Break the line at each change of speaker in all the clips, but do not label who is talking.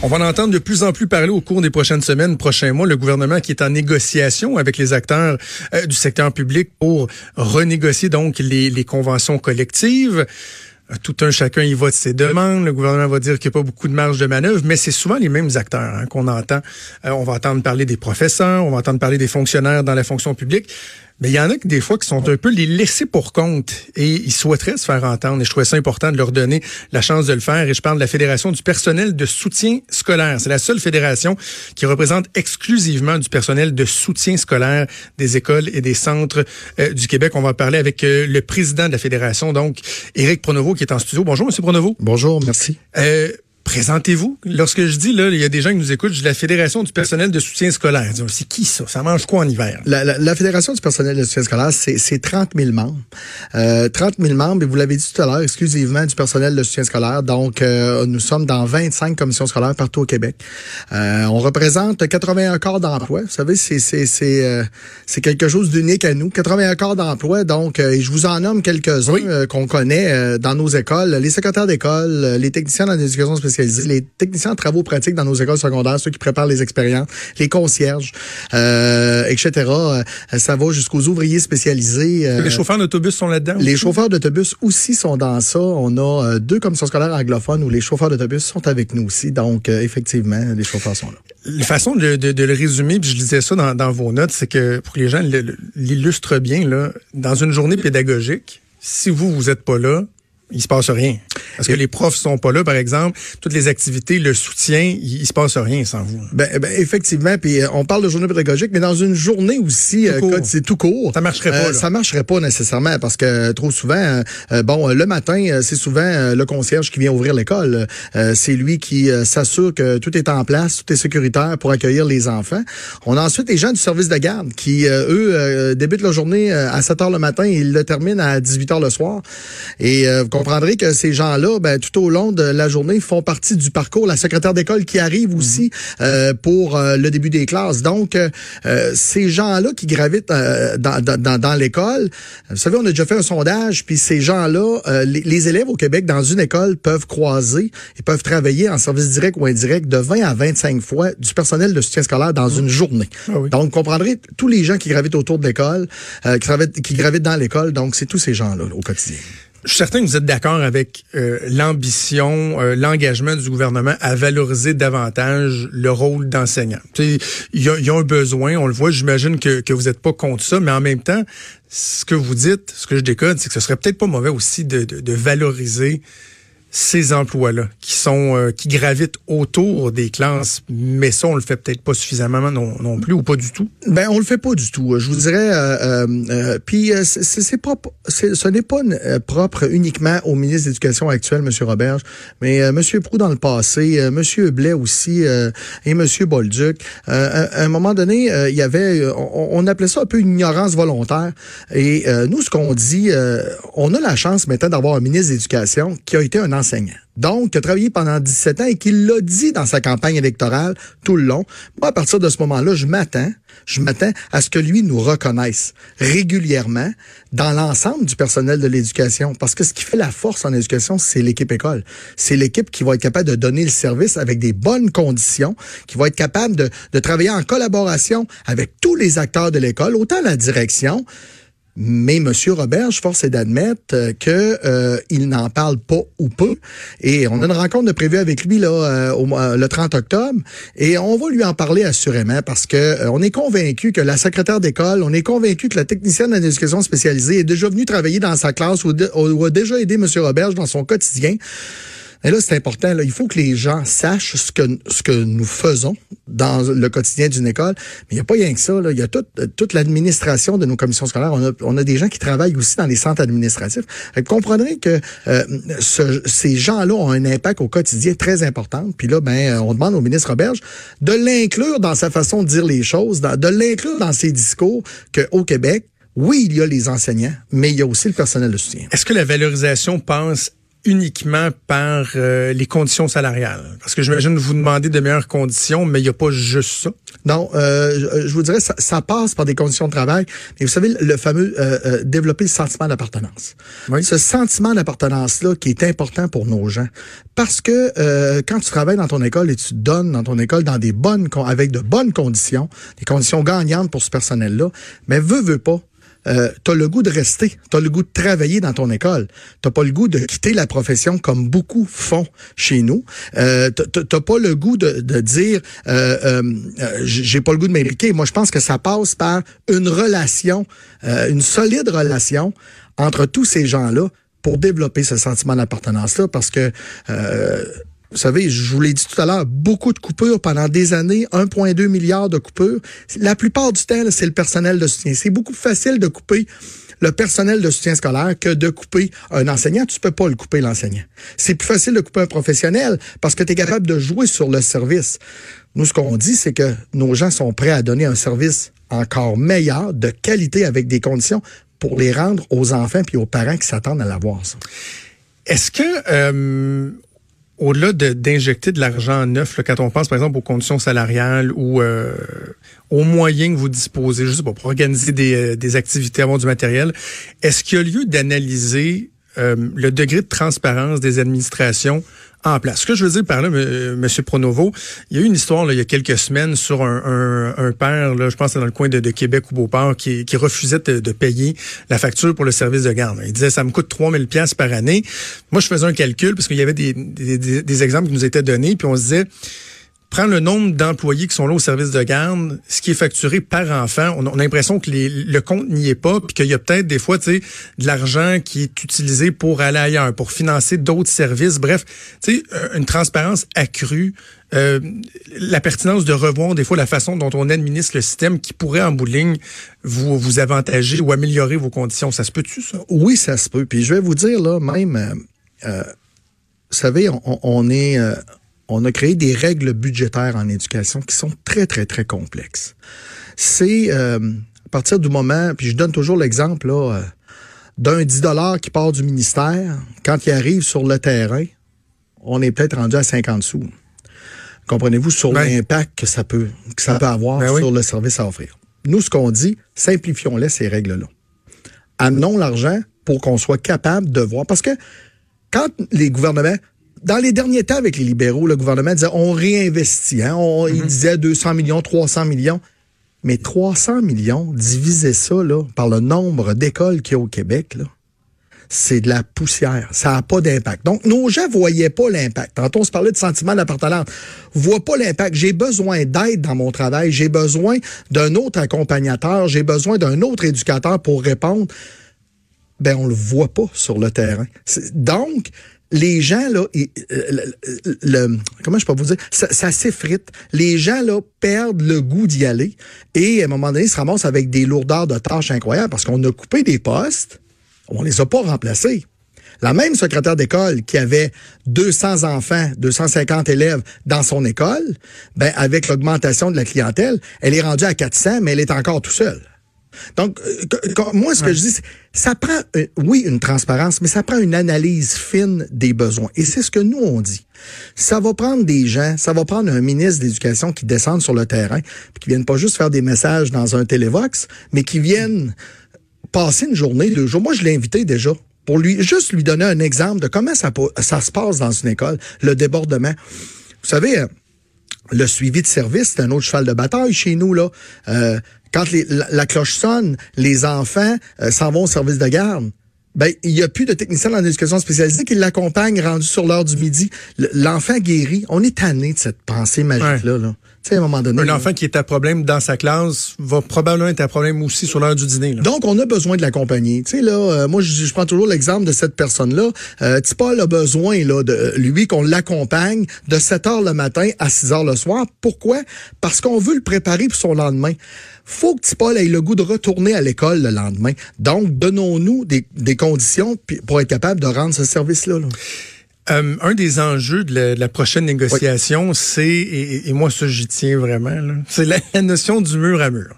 On va en entendre de plus en plus parler au cours des prochaines semaines, prochains mois. Le gouvernement qui est en négociation avec les acteurs euh, du secteur public pour renégocier donc les, conventions collectives euh, tout un chacun y va de ses demandes. Le gouvernement va dire qu'il n'y a pas beaucoup de marge de manœuvre, mais c'est souvent les mêmes acteurs hein, qu'on entend. Euh, on va entendre parler des professeurs, on va entendre parler des fonctionnaires dans la fonction publique. Mais il y en a qui des fois qui sont un peu les laissés pour compte et ils souhaiteraient se faire entendre. Et je trouvais ça important de leur donner la chance de le faire. Et je parle de la Fédération du personnel de soutien scolaire. C'est la seule fédération qui représente exclusivement du personnel de soutien scolaire des écoles et des centres euh, du Québec. On va parler avec euh, le président de la fédération, donc Éric Pronovo, qui est en studio. Bonjour, Monsieur Pronovo.
Bonjour, merci.
Euh, Présentez-vous. Lorsque je dis, là, il y a des gens qui nous écoutent, je dis la Fédération du personnel de soutien scolaire. C'est qui ça? Ça mange quoi en hiver?
La, la, la Fédération du personnel de soutien scolaire, c'est 30 000 membres. Euh, 30 000 membres, et vous l'avez dit tout à l'heure, exclusivement du personnel de soutien scolaire. Donc, euh, nous sommes dans 25 commissions scolaires partout au Québec. Euh, on représente 81 corps d'emploi. Vous savez, c'est c'est euh, c'est quelque chose d'unique à nous. 81 corps d'emploi. Donc, euh, et je vous en nomme quelques-uns
Oui.
euh, qu'on connaît dans nos écoles. Les secrétaires d'école, les techniciens dans l'éducation les techniciens en travaux pratiques dans nos écoles secondaires, ceux qui préparent les expériences, les concierges, euh, etc. Euh, Ça va jusqu'aux ouvriers spécialisés. euh,
Les chauffeurs d'autobus sont là-dedans?
les chauffeurs d'autobus aussi sont dans ça. On a deux commissions scolaires anglophones où les chauffeurs d'autobus sont avec nous aussi. Donc, effectivement, les chauffeurs sont là.
La façon de, de- de le résumer, puis je disais ça dans, dans vos notes, c'est que pour que les gens l'illustrent bien, là, dans une journée pédagogique, si vous, vous êtes pas là, il se passe rien. Parce que les profs sont pas là, par exemple, toutes les activités, le soutien, il, il se passe rien sans vous.
Ben, ben, effectivement, puis euh, on parle de journée pédagogique, mais dans une journée aussi, euh, c'est tout court.
Ça marcherait pas,
euh, ça marcherait pas nécessairement parce que trop souvent, euh, bon, le matin, c'est souvent euh, le concierge qui vient ouvrir l'école. C'est lui qui s'assure que tout est en place, tout est sécuritaire pour accueillir les enfants. On a ensuite les gens du service de garde qui, eux, débutent leur journée à 7 heures le matin et ils le terminent à 18 heures le soir. Et euh, comprendrez que ces gens-là, ben, tout au long de la journée, font partie du parcours. La secrétaire d'école qui arrive aussi euh, pour euh, le début des classes. Donc, euh, euh, ces gens-là qui gravitent euh, dans, dans, dans, l'école, vous savez, on a déjà fait un sondage, puis ces gens-là, euh, les, les élèves au Québec dans une école peuvent croiser et peuvent travailler en service direct ou indirect de 20 à 25 fois du personnel de soutien scolaire dans une journée.
Ah oui.
Donc, vous comprendrez tous les gens qui gravitent autour de l'école, euh, qui, gravitent, qui gravitent dans l'école. Donc, c'est tous ces gens-là là, au quotidien.
Je suis certain que vous êtes d'accord avec euh, l'ambition, euh, l'engagement du gouvernement à valoriser davantage le rôle d'enseignant. Il y a un besoin, on le voit, j'imagine que, que vous n'êtes pas contre ça, mais en même temps, ce que vous dites, ce que je décode, c'est que ce serait peut-être pas mauvais aussi de, de, de valoriser ces emplois-là qui sont euh, qui gravitent autour des classes, mais ça on le fait peut-être pas suffisamment non, plus ou pas du tout?
Ben on le fait pas du tout. Je vous dirais. Euh, euh, euh, puis euh, c'est ce n'est pas euh, propre uniquement au ministre de l'Éducation actuel, Monsieur Roberge, mais euh, Monsieur dans le passé, euh, Monsieur Blais aussi euh, et Monsieur Bolduc. Euh, à, un moment donné, euh, il y avait, euh, on, appelait ça un peu une ignorance volontaire. Et euh, nous, ce qu'on dit, euh, on a la chance maintenant d'avoir un ministre de l'Éducation qui a été un Donc, qui a travaillé pendant 17 ans et qui l'a dit dans sa campagne électorale tout le long. Moi, à partir de ce moment-là, je m'attends, je m'attends à ce que lui nous reconnaisse régulièrement dans l'ensemble du personnel de l'éducation. Parce que ce qui fait la force en éducation, c'est l'équipe école. C'est l'équipe qui va être capable de donner le service avec des bonnes conditions, qui va être capable de travailler en collaboration avec tous les acteurs de l'école, autant la direction, mais M. Roberge, force est d'admettre euh, que euh, il n'en parle pas ou peu. Et on a une rencontre de prévue avec lui là euh, le 30 octobre. Et on va lui en parler assurément parce que on est convaincu que la secrétaire d'école, on est convaincu que la technicienne en éducation spécialisée est déjà venue travailler dans sa classe ou, a déjà aidé M. Roberge dans son quotidien. Et là, c'est important. Là, il faut que les gens sachent ce que ce que nous faisons dans le quotidien d'une école. Mais il n'y a pas rien que ça. Là. Il y a toute, toute l'administration de nos commissions scolaires. On a, on a des gens qui travaillent aussi dans les centres administratifs. Vous comprendrez que euh, ce- ces gens-là ont un impact au quotidien très important. Puis là, ben, on demande au ministre Roberge de l'inclure dans sa façon de dire les choses, de l'inclure dans ses discours qu'au Québec, oui, il y a les enseignants, mais il y a aussi le personnel de soutien.
Est-ce que la valorisation passe uniquement par euh, les conditions salariales? Parce que j'imagine vous demandez de meilleures conditions, mais il n'y a pas juste ça.
Non, euh, je vous dirais, ça, ça, passe par des conditions de travail. Mais vous savez, le fameux euh, euh développer le sentiment d'appartenance. Oui. Ce sentiment d'appartenance-là qui est important pour nos gens. Parce que euh, quand tu travailles dans ton école et tu donnes dans ton école dans des bonnes avec de bonnes conditions, des conditions gagnantes pour ce personnel-là, mais veut, veut pas, euh, tu as le goût de rester, tu as le goût de travailler dans ton école. Tu pas le goût de quitter la profession comme beaucoup font chez nous. Euh, tu pas le goût de, dire euh, euh, euh j'ai pas le goût de m'impliquer. Moi, je pense que ça passe par une relation, euh, une solide relation entre tous ces gens-là pour développer ce sentiment d'appartenance-là parce que vous savez, je vous l'ai dit tout à l'heure, beaucoup de coupures pendant des années, 1,2 milliard de coupures. La plupart du temps, c'est le personnel de soutien. C'est beaucoup plus facile de couper le personnel de soutien scolaire que de couper un enseignant. Tu peux pas le couper, l'enseignant. C'est plus facile de couper un professionnel parce que tu es capable de jouer sur le service. Nous, ce qu'on dit, c'est que nos gens sont prêts à donner un service encore meilleur, de qualité, avec des conditions pour les rendre aux enfants puis aux parents qui s'attendent à l'avoir.
Est-ce que euh, au-delà d'injecter de, l'argent neuf, là, quand on pense par exemple aux conditions salariales ou euh, aux moyens que vous disposez, je sais pas, pour organiser des, euh, des activités, avoir du matériel, est-ce qu'il y a lieu d'analyser euh, le degré de transparence des administrations en place. Ce que je veux dire par là, M. Pronovo, il y a eu une histoire là, il y a quelques semaines sur un, un, un père, là, je pense dans le coin de, de Québec ou Beauport, qui, qui refusait de, de, payer la facture pour le service de garde. Il disait ça me coûte 3000 pièces par année. Moi, je faisais un calcul parce qu'il y avait des, des, des exemples qui nous étaient donnés, puis on se disait prendre le nombre d'employés qui sont là au service de garde, ce qui est facturé par enfant, on a, l'impression que le compte n'y est pas, puis qu'il y a peut-être des fois, tu sais, de l'argent qui est utilisé pour aller ailleurs, pour financer d'autres services. Bref, tu sais, euh, une transparence accrue, euh, la pertinence de revoir des fois la façon dont on administre le système qui pourrait en bout de ligne vous vous avantager ou améliorer vos conditions. Ça se peut-tu ça?
Oui, ça se peut. Puis je vais vous dire là, même, euh, euh vous savez, on, on est on a créé des règles budgétaires en éducation qui sont très, très, très complexes. C'est euh, à partir du moment, puis je donne toujours l'exemple là, euh, d'un 10 dollars qui part du ministère, quand il arrive sur le terrain, on est peut-être rendu à 50 sous. Comprenez-vous sur ben. l'impact que ça peut que ça ah, peut avoir ben sur le service à offrir. Nous, ce qu'on dit, simplifions-les ces règles-là. Amenons l'argent pour qu'on soit capable de voir. Parce que quand les gouvernements dans les derniers temps avec les libéraux, le gouvernement disait on réinvestit. Hein? On, Il mhm. disait 200 millions, 300 millions. Mais 300 millions, diviser ça là, par le nombre d'écoles qu'il y a au Québec, c'est de la poussière. Ça n'a pas d'impact. Donc, nos gens voyaient pas l'impact. Tantôt, on se parlait de sentiment d'appartenance. Voient pas l'impact. J'ai besoin d'aide dans mon travail. J'ai besoin d'un autre accompagnateur. J'ai besoin d'un autre éducateur pour répondre. Ben, on le voit pas sur le terrain. Donc, les gens, là, euh, le, comment je peux vous dire, ça, ça s'effrite. Les gens, là, perdent le goût d'y aller et à un moment donné, ils se ramassent avec des lourdeurs de tâches incroyables parce qu'on a coupé des postes, on les a pas remplacés. La même secrétaire d'école qui avait 200 enfants, 250 élèves dans son école, ben avec l'augmentation de la clientèle, elle est rendue à 400, mais elle est encore tout seule. Donc, euh, moi, ce que je dis, c'est ça prend, euh, oui, une transparence, mais ça prend une analyse fine des besoins. Et c'est ce que nous, on dit. Ça va prendre des gens, ça va prendre un ministre d'éducation qui descende sur le terrain, puis qui viennent pas juste faire des messages dans un télévox, mais qui viennent passer une journée, deux jours. Moi, je l'ai invité déjà pour lui, juste lui donner un exemple de comment ça, ça se passe dans une école, le débordement. Vous savez, euh, le suivi de service, c'est un autre cheval de bataille chez nous, là. Euh, quand la, cloche sonne, les enfants euh, s'en vont au service de garde. Ben, il n'y a plus de techniciens dans l'éducation spécialisée qui l'accompagnent rendu sur l'heure du midi. L'enfant guéri. On est tanné de cette pensée magique-là. Là. À un moment donné.
Un enfant qui est à problème dans sa classe va probablement être à problème aussi sur l'heure du dîner.
Donc, on a besoin de l'accompagner. Tu sais, là, euh, moi, je, prends toujours l'exemple de cette personne-là. Euh, Paul a besoin, là, de lui, qu'on l'accompagne de 7 heures le matin à 6 heures le soir. Pourquoi? Parce qu'on veut le préparer pour son lendemain faut que Paul ait le goût de retourner à l'école le lendemain. Donc, donnons-nous des, conditions pour être capable de rendre ce service-là.
Euh, un des enjeux de la, prochaine négociation, c'est, et, moi ça j'y tiens vraiment, c'est la, notion du mur à mur.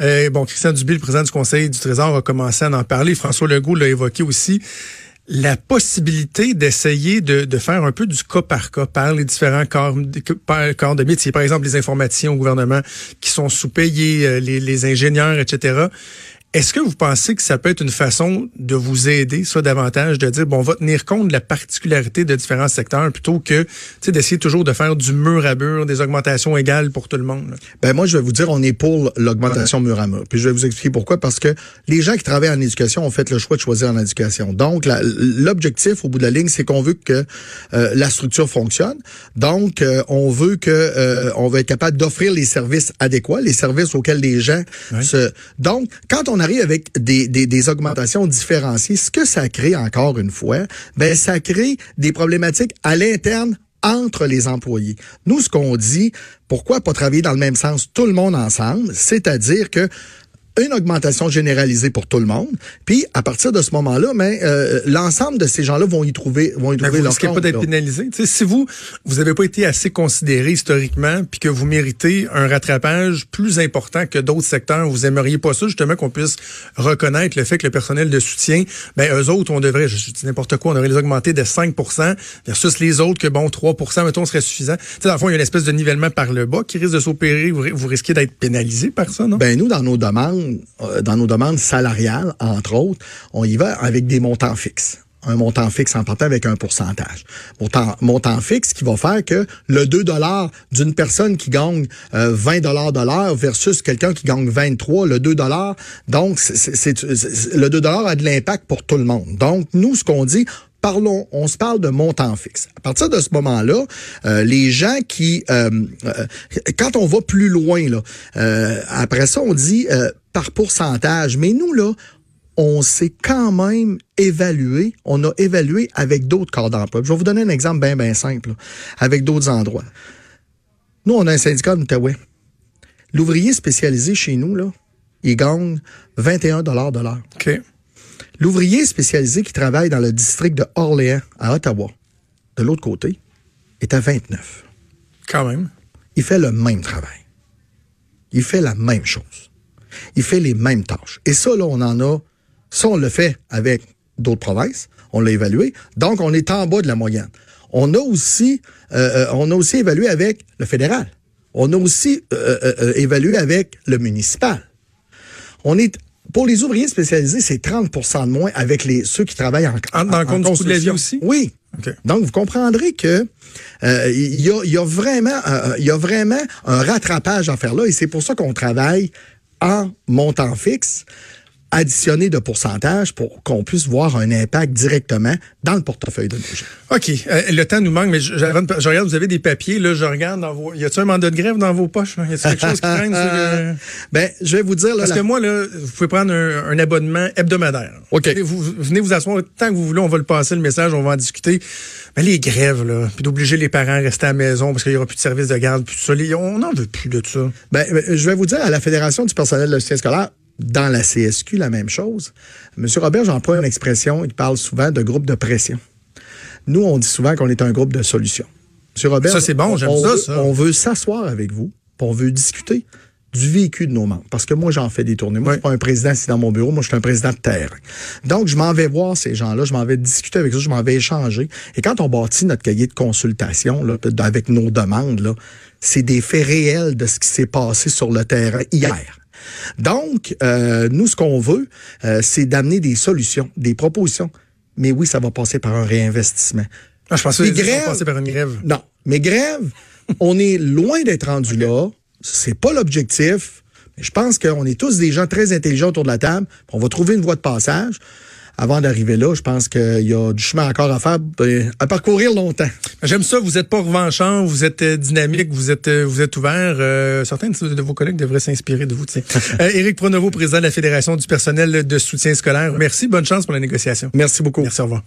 Euh, bon, Christian Dubé, le président du Conseil du Trésor, a commencé à en parler. François Legault l'a évoqué aussi. la possibilité d'essayer de, de, faire un peu du cas par cas par les différents corps, corps de métier. Par exemple, les informaticiens au gouvernement qui sont sous-payés, euh, les, les ingénieurs, etc. Est-ce que vous pensez que ça peut être une façon de vous aider, ça, davantage, de dire, bon, on va tenir compte de la particularité de différents secteurs plutôt que d'essayer toujours de faire du mur à mur, des augmentations égales pour tout le monde?
Ben moi, je vais vous dire, on est pour l'augmentation mur à mur. Puis je vais vous expliquer pourquoi. Parce que les gens qui travaillent en éducation ont fait le choix de choisir en éducation. Donc, l'objectif, au bout de la ligne, c'est qu'on veut que euh, la structure fonctionne. Donc, euh, on veut que euh, on va être capable d'offrir les services adéquats, les services auxquels les gens se... Donc, quand on arrive avec des, augmentations différenciées, ce que ça crée encore une fois, ben ça crée des problématiques à l'interne entre les employés. Nous, ce qu'on dit, pourquoi pas travailler dans le même sens tout le monde ensemble, c'est-à-dire que une augmentation généralisée pour tout le monde. Puis à partir de ce moment-là, mais euh, l'ensemble de ces gens-là vont y trouver vont y trouver
vous
leur
compte. pas d'être pénalisé. si vous vous n'avez pas été assez considéré historiquement, puis que vous méritez un rattrapage plus important que d'autres secteurs, vous aimeriez pas ça justement qu'on puisse reconnaître le fait que le personnel de soutien, ben eux autres, on devrait, je dis n'importe quoi, on devrait les augmenter de 5% versus les autres que bon 3% mettons serait suffisant. sais, dans le fond, il y a une espèce de nivellement par le bas qui risque de s'opérer. Vous, vous risquez d'être pénalisé par ça, non?
Ben nous, dans nos demandes euh, dans nos demandes salariales, entre autres, on y va avec des montants fixes un montant fixe en partant avec un pourcentage. Montant, montant fixe qui va faire que le 2 dollars d'une personne qui gagne 20 euh, dollars de l'heure versus quelqu'un qui gagne 23, le 2 dollars, donc le 2 dollars a de l'impact pour tout le monde. Donc nous ce qu'on dit, parlons, on se parle de montant fixe. À partir de ce moment-là, euh, les gens qui, euh, euh, quand on va plus loin, là, après ça, on dit par pourcentage. Mais nous, là, on s'est quand même évalué, on a évalué avec d'autres corps d'emploi. Je vais vous donner un exemple bien, bien simple, avec d'autres endroits. Nous, on a un syndicat de Outaouais. L'ouvrier spécialisé chez nous, là, il gagne 21 de l'heure.
OK.
L'ouvrier spécialisé qui travaille dans le district de Orléans, à Ottawa, de l'autre côté, est à 29.
Quand même.
Il fait le même travail. Il fait la même chose. Il fait les mêmes tâches. Et ça, là, on en a, ça, on le fait avec d'autres provinces. On l'a évalué. Donc, on est en bas de la moyenne. On a aussi, euh, euh, on a aussi évalué avec le fédéral. On a aussi euh, évalué avec le municipal. On est pour les ouvriers spécialisés, c'est 30% de moins avec les ceux qui travaillent en,
en, dans compte du coût de la vie aussi?
Oui. Donc vous comprendrez que euh, il y, a, y, a, vraiment euh, il y a vraiment un rattrapage à faire là et c'est pour ça qu'on travaille en montant fixe additionner de pourcentage pour qu'on puisse voir un impact directement dans le portefeuille de nos gens.
OK. Euh, le temps nous manque, mais je, je, regarde, vous avez des papiers, là, je regarde dans vos. Y a-t-il un mandat de grève dans vos poches? Y a-t-il quelque chose qui traîne sur
Ben, je vais vous dire.
Là, Parce que moi, là, vous pouvez prendre un, abonnement hebdomadaire.
OK.
Vous, venez vous asseoir tant que vous voulez, on va le passer le message, on va en discuter. Mais les grèves, là, puis d'obliger les parents à rester à la maison parce qu'il n'y aura plus de service de garde, puis tout ça, on n'en veut plus de ça.
Ben, ben, je vais vous dire, à la Fédération du personnel de soutien scolaire, dans la CSQ, la même chose. Monsieur Robert j'emploie une expression, il parle souvent de groupe de pression. Nous, on dit souvent qu'on est un groupe de solutions. Monsieur Robert,
ça c'est bon, j'aime ça, ça.
On veut s'asseoir avec vous, on veut discuter du vécu de nos membres. Parce que moi, j'en fais des tournées. Moi, je suis pas un président ici dans mon bureau. Moi, je suis un président de terre. Donc, je m'en vais voir ces gens-là. Je m'en vais discuter avec eux. Je m'en vais échanger. Et quand on bâtit notre cahier de consultation, là, avec nos demandes, là, c'est des faits réels de ce qui s'est passé sur le terrain hier. Donc, euh, nous, ce qu'on veut, euh, c'est d'amener des solutions, des propositions. Mais oui, ça va passer par un réinvestissement.
Ah, je pensais que ça va passer par une grève.
Non, mais grève, on est loin d'être rendu là. C'est pas l'objectif. Mais je pense qu'on est tous des gens très intelligents autour de la table. On va trouver une voie de passage avant d'arriver là, je pense qu'il y a du chemin encore à faire, ben, à parcourir longtemps.
J'aime ça. Vous êtes pas revanchant, vous êtes euh, dynamique, vous êtes euh, vous êtes ouvert. Euh, certains de vos collègues devraient s'inspirer de vous. Éric Pronovo, président de la Fédération du personnel de soutien scolaire. Merci. Bonne chance pour la négociation.
Merci beaucoup.
Merci. Au revoir.